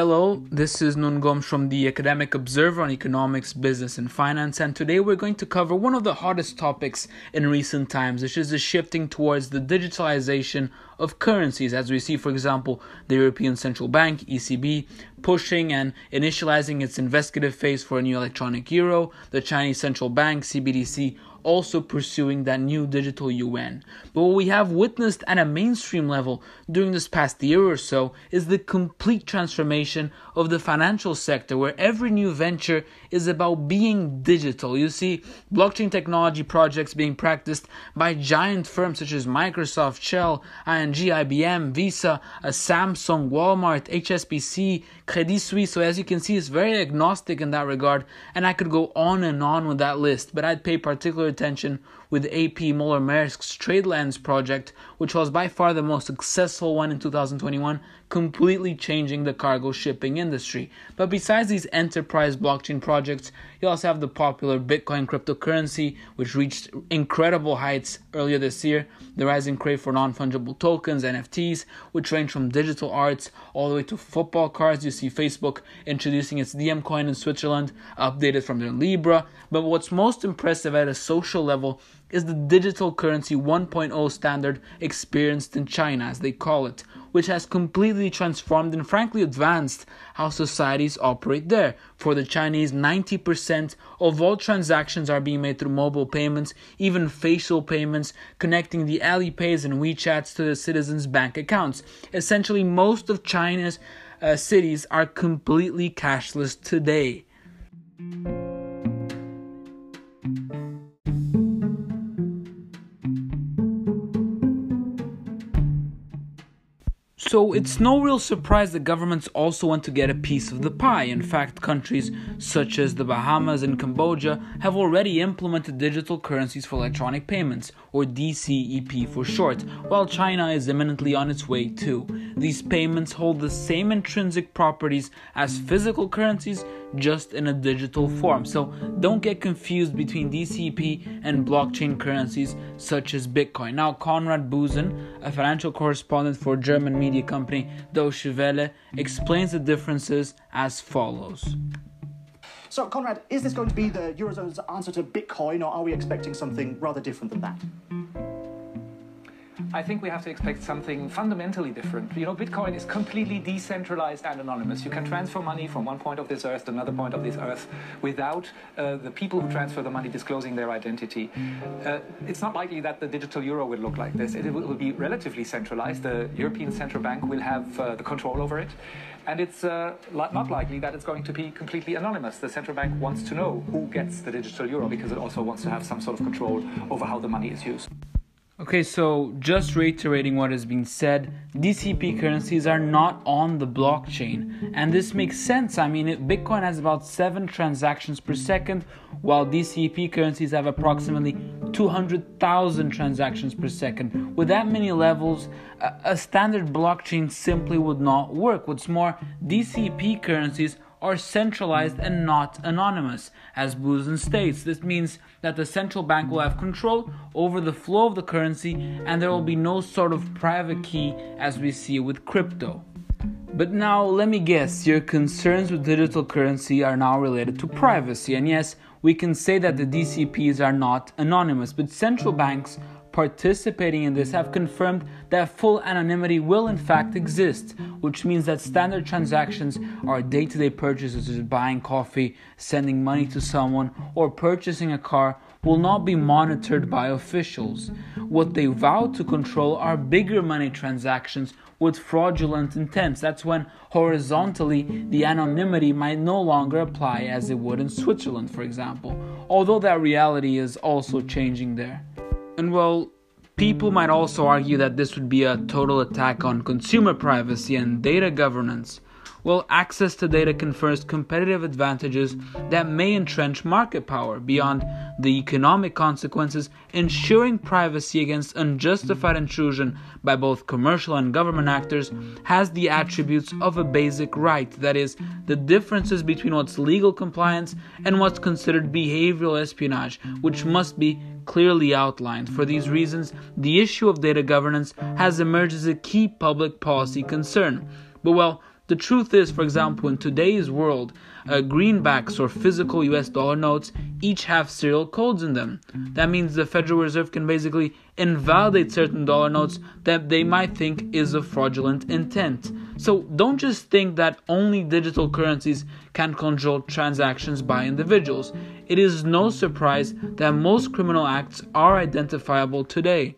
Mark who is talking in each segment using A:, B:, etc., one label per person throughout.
A: Hello, this is Nuno Gomes from the Academic Observer on Economics, Business, and Finance, and today we're going to cover one of the hottest topics in recent times, which is the shifting towards the digitalization of currencies, as we see, for example, the European Central Bank, ECB, pushing and initializing its investigative phase for a new electronic euro, the Chinese Central Bank, CBDC, also pursuing that new digital yuan. But what we have witnessed at a mainstream level during this past year or so is the complete transformation of the financial sector, where every new venture is about being digital. You see blockchain technology projects being practiced by giant firms such as Microsoft, Shell, ING, IBM, Visa, Samsung, Walmart, HSBC, Credit Suisse. So as you can see, it's very agnostic in that regard, and I could go on and on with that list, but I'd pay particular attention with AP Moller Maersk's TradeLens project, which was by far the most successful one in 2021, completely changing the cargo shipping industry. But besides these enterprise blockchain projects, you also have the popular Bitcoin cryptocurrency, which reached incredible heights earlier this year, the rising crave for non fungible tokens, NFTs, which range from digital arts all the way to football cards. You see Facebook introducing its Diem coin in Switzerland, updated from their Libra. But what's most impressive at a social level is the digital currency 1.0 standard experienced in China, as they call it, which has completely transformed and frankly advanced how societies operate there. For the Chinese, 90% of all transactions are being made through mobile payments, even facial payments, connecting the Alipays and WeChats to the citizens' bank accounts. Essentially, most of China's uh, cities are completely cashless today. So it's no real surprise that governments also want to get a piece of the pie. In fact, countries such as the Bahamas and Cambodia have already implemented digital currencies for electronic payments, or DCEP for short, while China is imminently on its way too. These payments hold the same intrinsic properties as physical currencies, just in a digital form. So don't get confused between DCP and blockchain currencies such as Bitcoin. Now, Konrad Busen, a financial correspondent for German media company Deutsche Welle, explains the differences as follows.
B: So, Konrad, is this going to be the Eurozone's answer to Bitcoin, or are we expecting something rather different than that?
C: I think we have to expect something fundamentally different. You know, Bitcoin is completely decentralized and anonymous. You can transfer money from one point of this earth to another point of this earth without uh, the people who transfer the money disclosing their identity. Uh, it's not likely that the digital euro will look like this. It will be relatively centralized. The European Central Bank will have uh, the control over it. And it's uh, not likely that it's going to be completely anonymous. The central bank wants to know who gets the digital euro because it also wants to have some sort of control over how the money is used.
A: Okay, so just reiterating what has been said, DCP currencies are not on the blockchain. And this makes sense. I mean, Bitcoin has about 7 transactions per second, while DCP currencies have approximately 200,000 transactions per second. With that many levels, a standard blockchain simply would not work. What's more, DCP currencies are centralized and not anonymous. As Busen states, this means that the central bank will have control over the flow of the currency and there will be no sort of private key as we see with crypto. But now, let me guess, your concerns with digital currency are now related to privacy. And yes, we can say that the DCPs are not anonymous, but central banks participating in this have confirmed that full anonymity will in fact exist, which means that standard transactions are day to day purchases, such as buying coffee, sending money to someone, or purchasing a car, will not be monitored by officials. What they vow to control are bigger money transactions with fraudulent intents. That's when horizontally the anonymity might no longer apply as it would in Switzerland, for example, although that reality is also changing there. And well, people might also argue that this would be a total attack on consumer privacy and data governance. Well, access to data confers competitive advantages that may entrench market power beyond the economic consequences, ensuring privacy against unjustified intrusion by both commercial and government actors has the attributes of a basic right that is, the differences between what's legal compliance and what's considered behavioral espionage, which must be clearly outlined. For these reasons, the issue of data governance has emerged as a key public policy concern. But well, The truth is, for example, in today's world, uh, greenbacks or physical US dollar notes each have serial codes in them. That means the Federal Reserve can basically invalidate certain dollar notes that they might think is a fraudulent intent. So don't just think that only digital currencies can control transactions by individuals. It is no surprise that most criminal acts are identifiable today.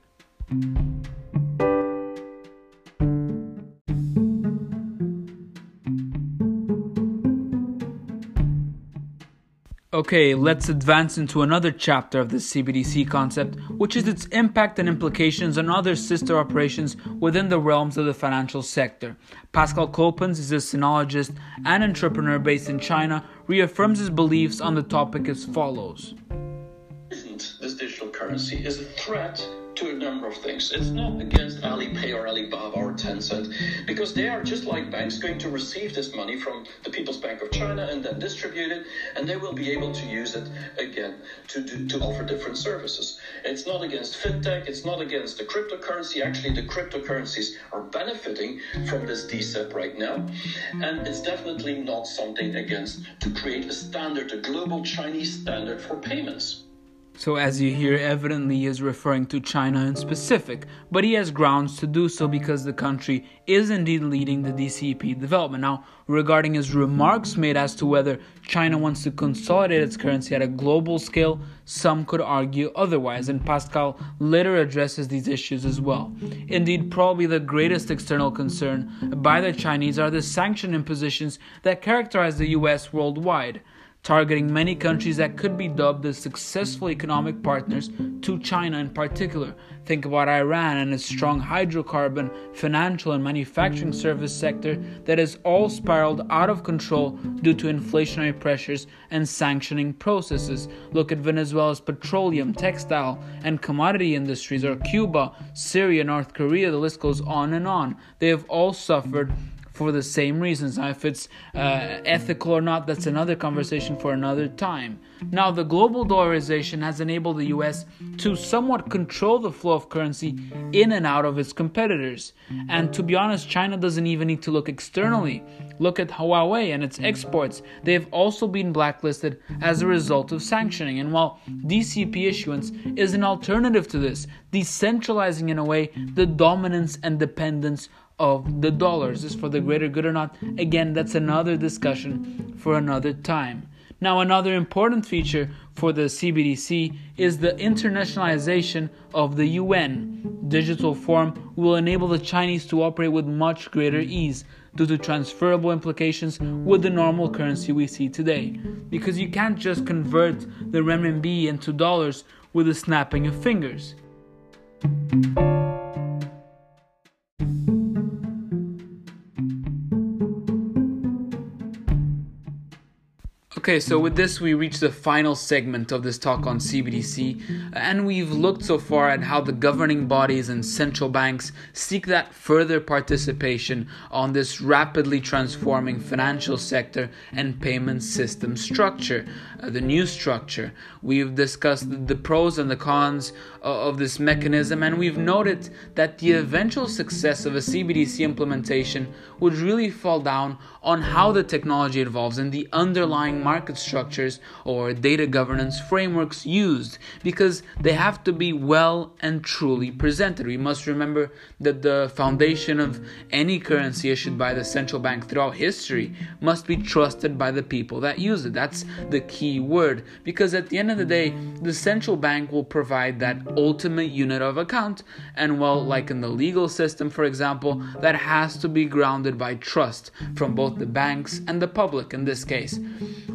A: Okay, let's advance into another chapter of the CBDC concept, which is its impact and implications on other sister operations within the realms of the financial sector. Pascal Coppens is a sinologist and entrepreneur based in China, reaffirms his beliefs on the topic as follows.
D: This digital currency is a threat to a number of things. It's not against Alipay or Alibaba or Tencent because they are just like banks going to receive this money from the People's Bank of China and then distribute it, and they will be able to use it again to do, to offer different services. It's not against fintech. It's not against the cryptocurrency. Actually, the cryptocurrencies are benefiting from this DCEP right now, and it's definitely not something against to create a standard, a global Chinese standard for payments.
A: So, as you hear, evidently he is referring to China in specific, but he has grounds to do so because the country is indeed leading the DCP development. Now, regarding his remarks made as to whether China wants to consolidate its currency at a global scale, some could argue otherwise, and Pascal later addresses these issues as well. Indeed, probably the greatest external concern by the Chinese are the sanction impositions that characterize the US worldwide targeting many countries that could be dubbed as successful economic partners to China in particular. Think about Iran and its strong hydrocarbon, financial, and manufacturing service sector that has all spiraled out of control due to inflationary pressures and sanctioning processes. Look at Venezuela's petroleum, textile, and commodity industries, or Cuba, Syria, North Korea, the list goes on and on. They have all suffered for the same reasons. Now, if it's uh, ethical or not, that's another conversation for another time. Now, the global dollarization has enabled the US to somewhat control the flow of currency in and out of its competitors. And to be honest, China doesn't even need to look externally. Look at Huawei and its exports. They have also been blacklisted as a result of sanctioning. And while DCP issuance is an alternative to this, decentralizing in a way the dominance and dependence of the dollars is for the greater good or not. Again, that's another discussion for another time. Now, another important feature for the CBDC is the internationalization of the yuan. Digital form will enable the Chinese to operate with much greater ease due to transferable implications with the normal currency we see today. Because you can't just convert the renminbi into dollars with a snapping of fingers. Okay, so with this, we reach the final segment of this talk on CBDC, and we've looked so far at how the governing bodies and central banks seek that further participation on this rapidly transforming financial sector and payment system structure, uh, the new structure. We've discussed the pros and the cons uh, of this mechanism, and we've noted that the eventual success of a CBDC implementation would really fall down on how the technology evolves and the underlying market structures or data governance frameworks used because they have to be well and truly presented. We must remember that the foundation of any currency issued by the central bank throughout history must be trusted by the people that use it. That's the key word because at the end of the day, the central bank will provide that ultimate unit of account, and well, like in the legal system, for example, that has to be grounded by trust from both the banks and the public in this case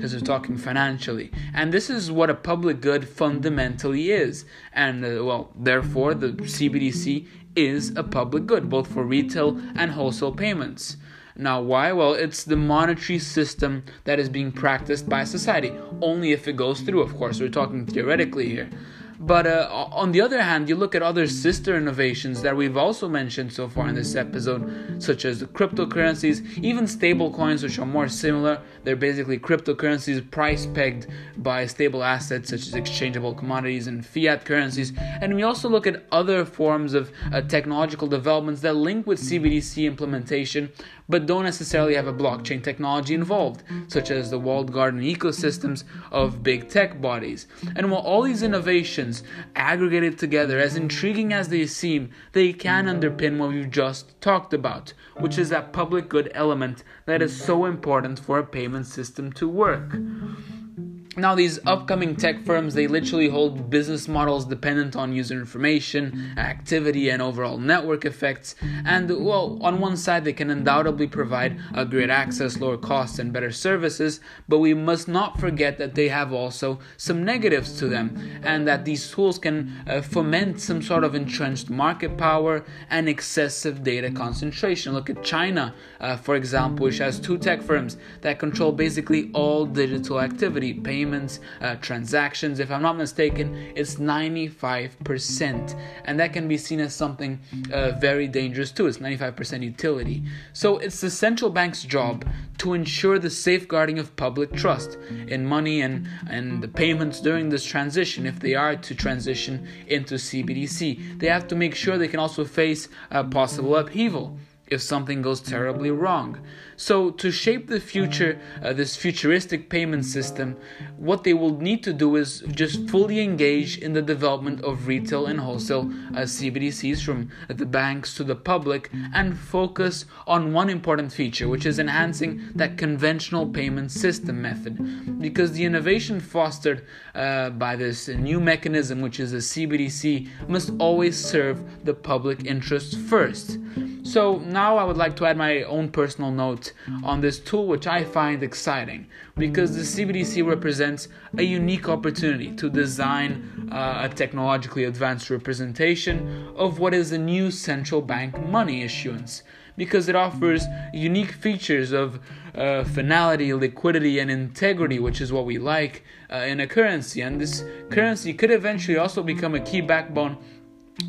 A: because we're talking financially. And this is what a public good fundamentally is. And, uh, well, therefore, the CBDC is a public good, both for retail and wholesale payments. Now, why? Well, it's the monetary system that is being practiced by society, only if it goes through, of course. We're talking theoretically here. But uh, on the other hand, you look at other sister innovations that we've also mentioned so far in this episode, such as cryptocurrencies, even stablecoins, which are more similar. They're basically cryptocurrencies price pegged by stable assets such as exchangeable commodities and fiat currencies. And we also look at other forms of uh, technological developments that link with CBDC implementation, but don't necessarily have a blockchain technology involved, such as the walled garden ecosystems of big tech bodies. And while all these innovations aggregated together, as intriguing as they seem, they can underpin what we've just talked about, which is that public good element that is so important for a payment system to work. Now, these upcoming tech firms, they literally hold business models dependent on user information, activity, and overall network effects. And, well, on one side, they can undoubtedly provide a great access, lower costs, and better services, but we must not forget that they have also some negatives to them, and that these tools can uh, foment some sort of entrenched market power and excessive data concentration. Look at China, uh, for example, which has two tech firms that control basically all digital activity, payments payments, uh, transactions. If I'm not mistaken, it's 95%. And that can be seen as something uh, very dangerous too. It's 95% utility. So it's the central bank's job to ensure the safeguarding of public trust in money and, and the payments during this transition, if they are to transition into CBDC. They have to make sure they can also face a possible upheaval if something goes terribly wrong. So, to shape the future, uh, this futuristic payment system, what they will need to do is just fully engage in the development of retail and wholesale uh, CBDCs from the banks to the public and focus on one important feature, which is enhancing that conventional payment system method. Because the innovation fostered uh, by this new mechanism, which is a CBDC, must always serve the public interest first. So now I would like to add my own personal note on this tool, which I find exciting because the CBDC represents a unique opportunity to design uh, a technologically advanced representation of what is a new central bank money issuance because it offers unique features of uh, finality, liquidity, and integrity, which is what we like uh, in a currency. And this currency could eventually also become a key backbone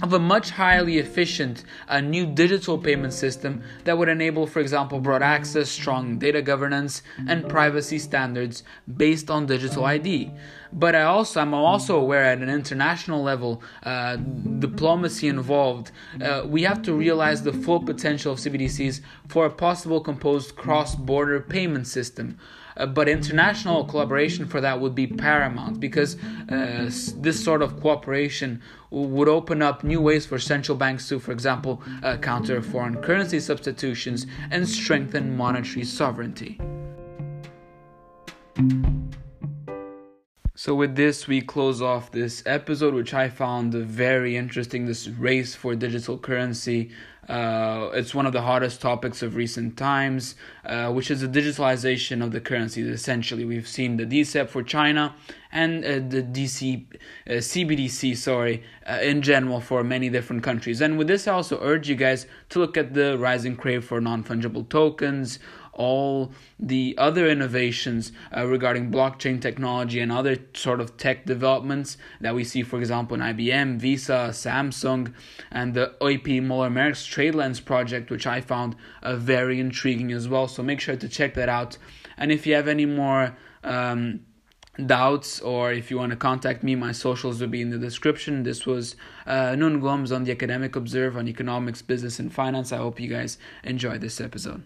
A: of a much highly efficient uh, new digital payment system that would enable, for example, broad access, strong data governance, and privacy standards based on digital ID. But I also I'm also aware at an international level, uh, diplomacy involved, uh, we have to realize the full potential of CBDCs for a possible composed cross-border payment system. Uh, but international collaboration for that would be paramount because uh, this sort of cooperation would open up new ways for central banks to, for example, uh, counter foreign currency substitutions and strengthen monetary sovereignty. So, with this, we close off this episode, which I found very interesting this race for digital currency. Uh, it's one of the hottest topics of recent times, uh, which is the digitalization of the currencies. Essentially, we've seen the DCEP for China and uh, the DC uh, CBDC, sorry, uh, in general for many different countries. And with this, I also urge you guys to look at the rising crave for non fungible tokens all the other innovations uh, regarding blockchain technology and other sort of tech developments that we see, for example, in IBM, Visa, Samsung, and the OIP Moller Maersk TradeLens project, which I found uh, very intriguing as well. So make sure to check that out. And if you have any more um, doubts or if you want to contact me, my socials will be in the description. This was uh, Nuno Gomes on the Academic Observer on economics, business, and finance. I hope you guys enjoyed this episode.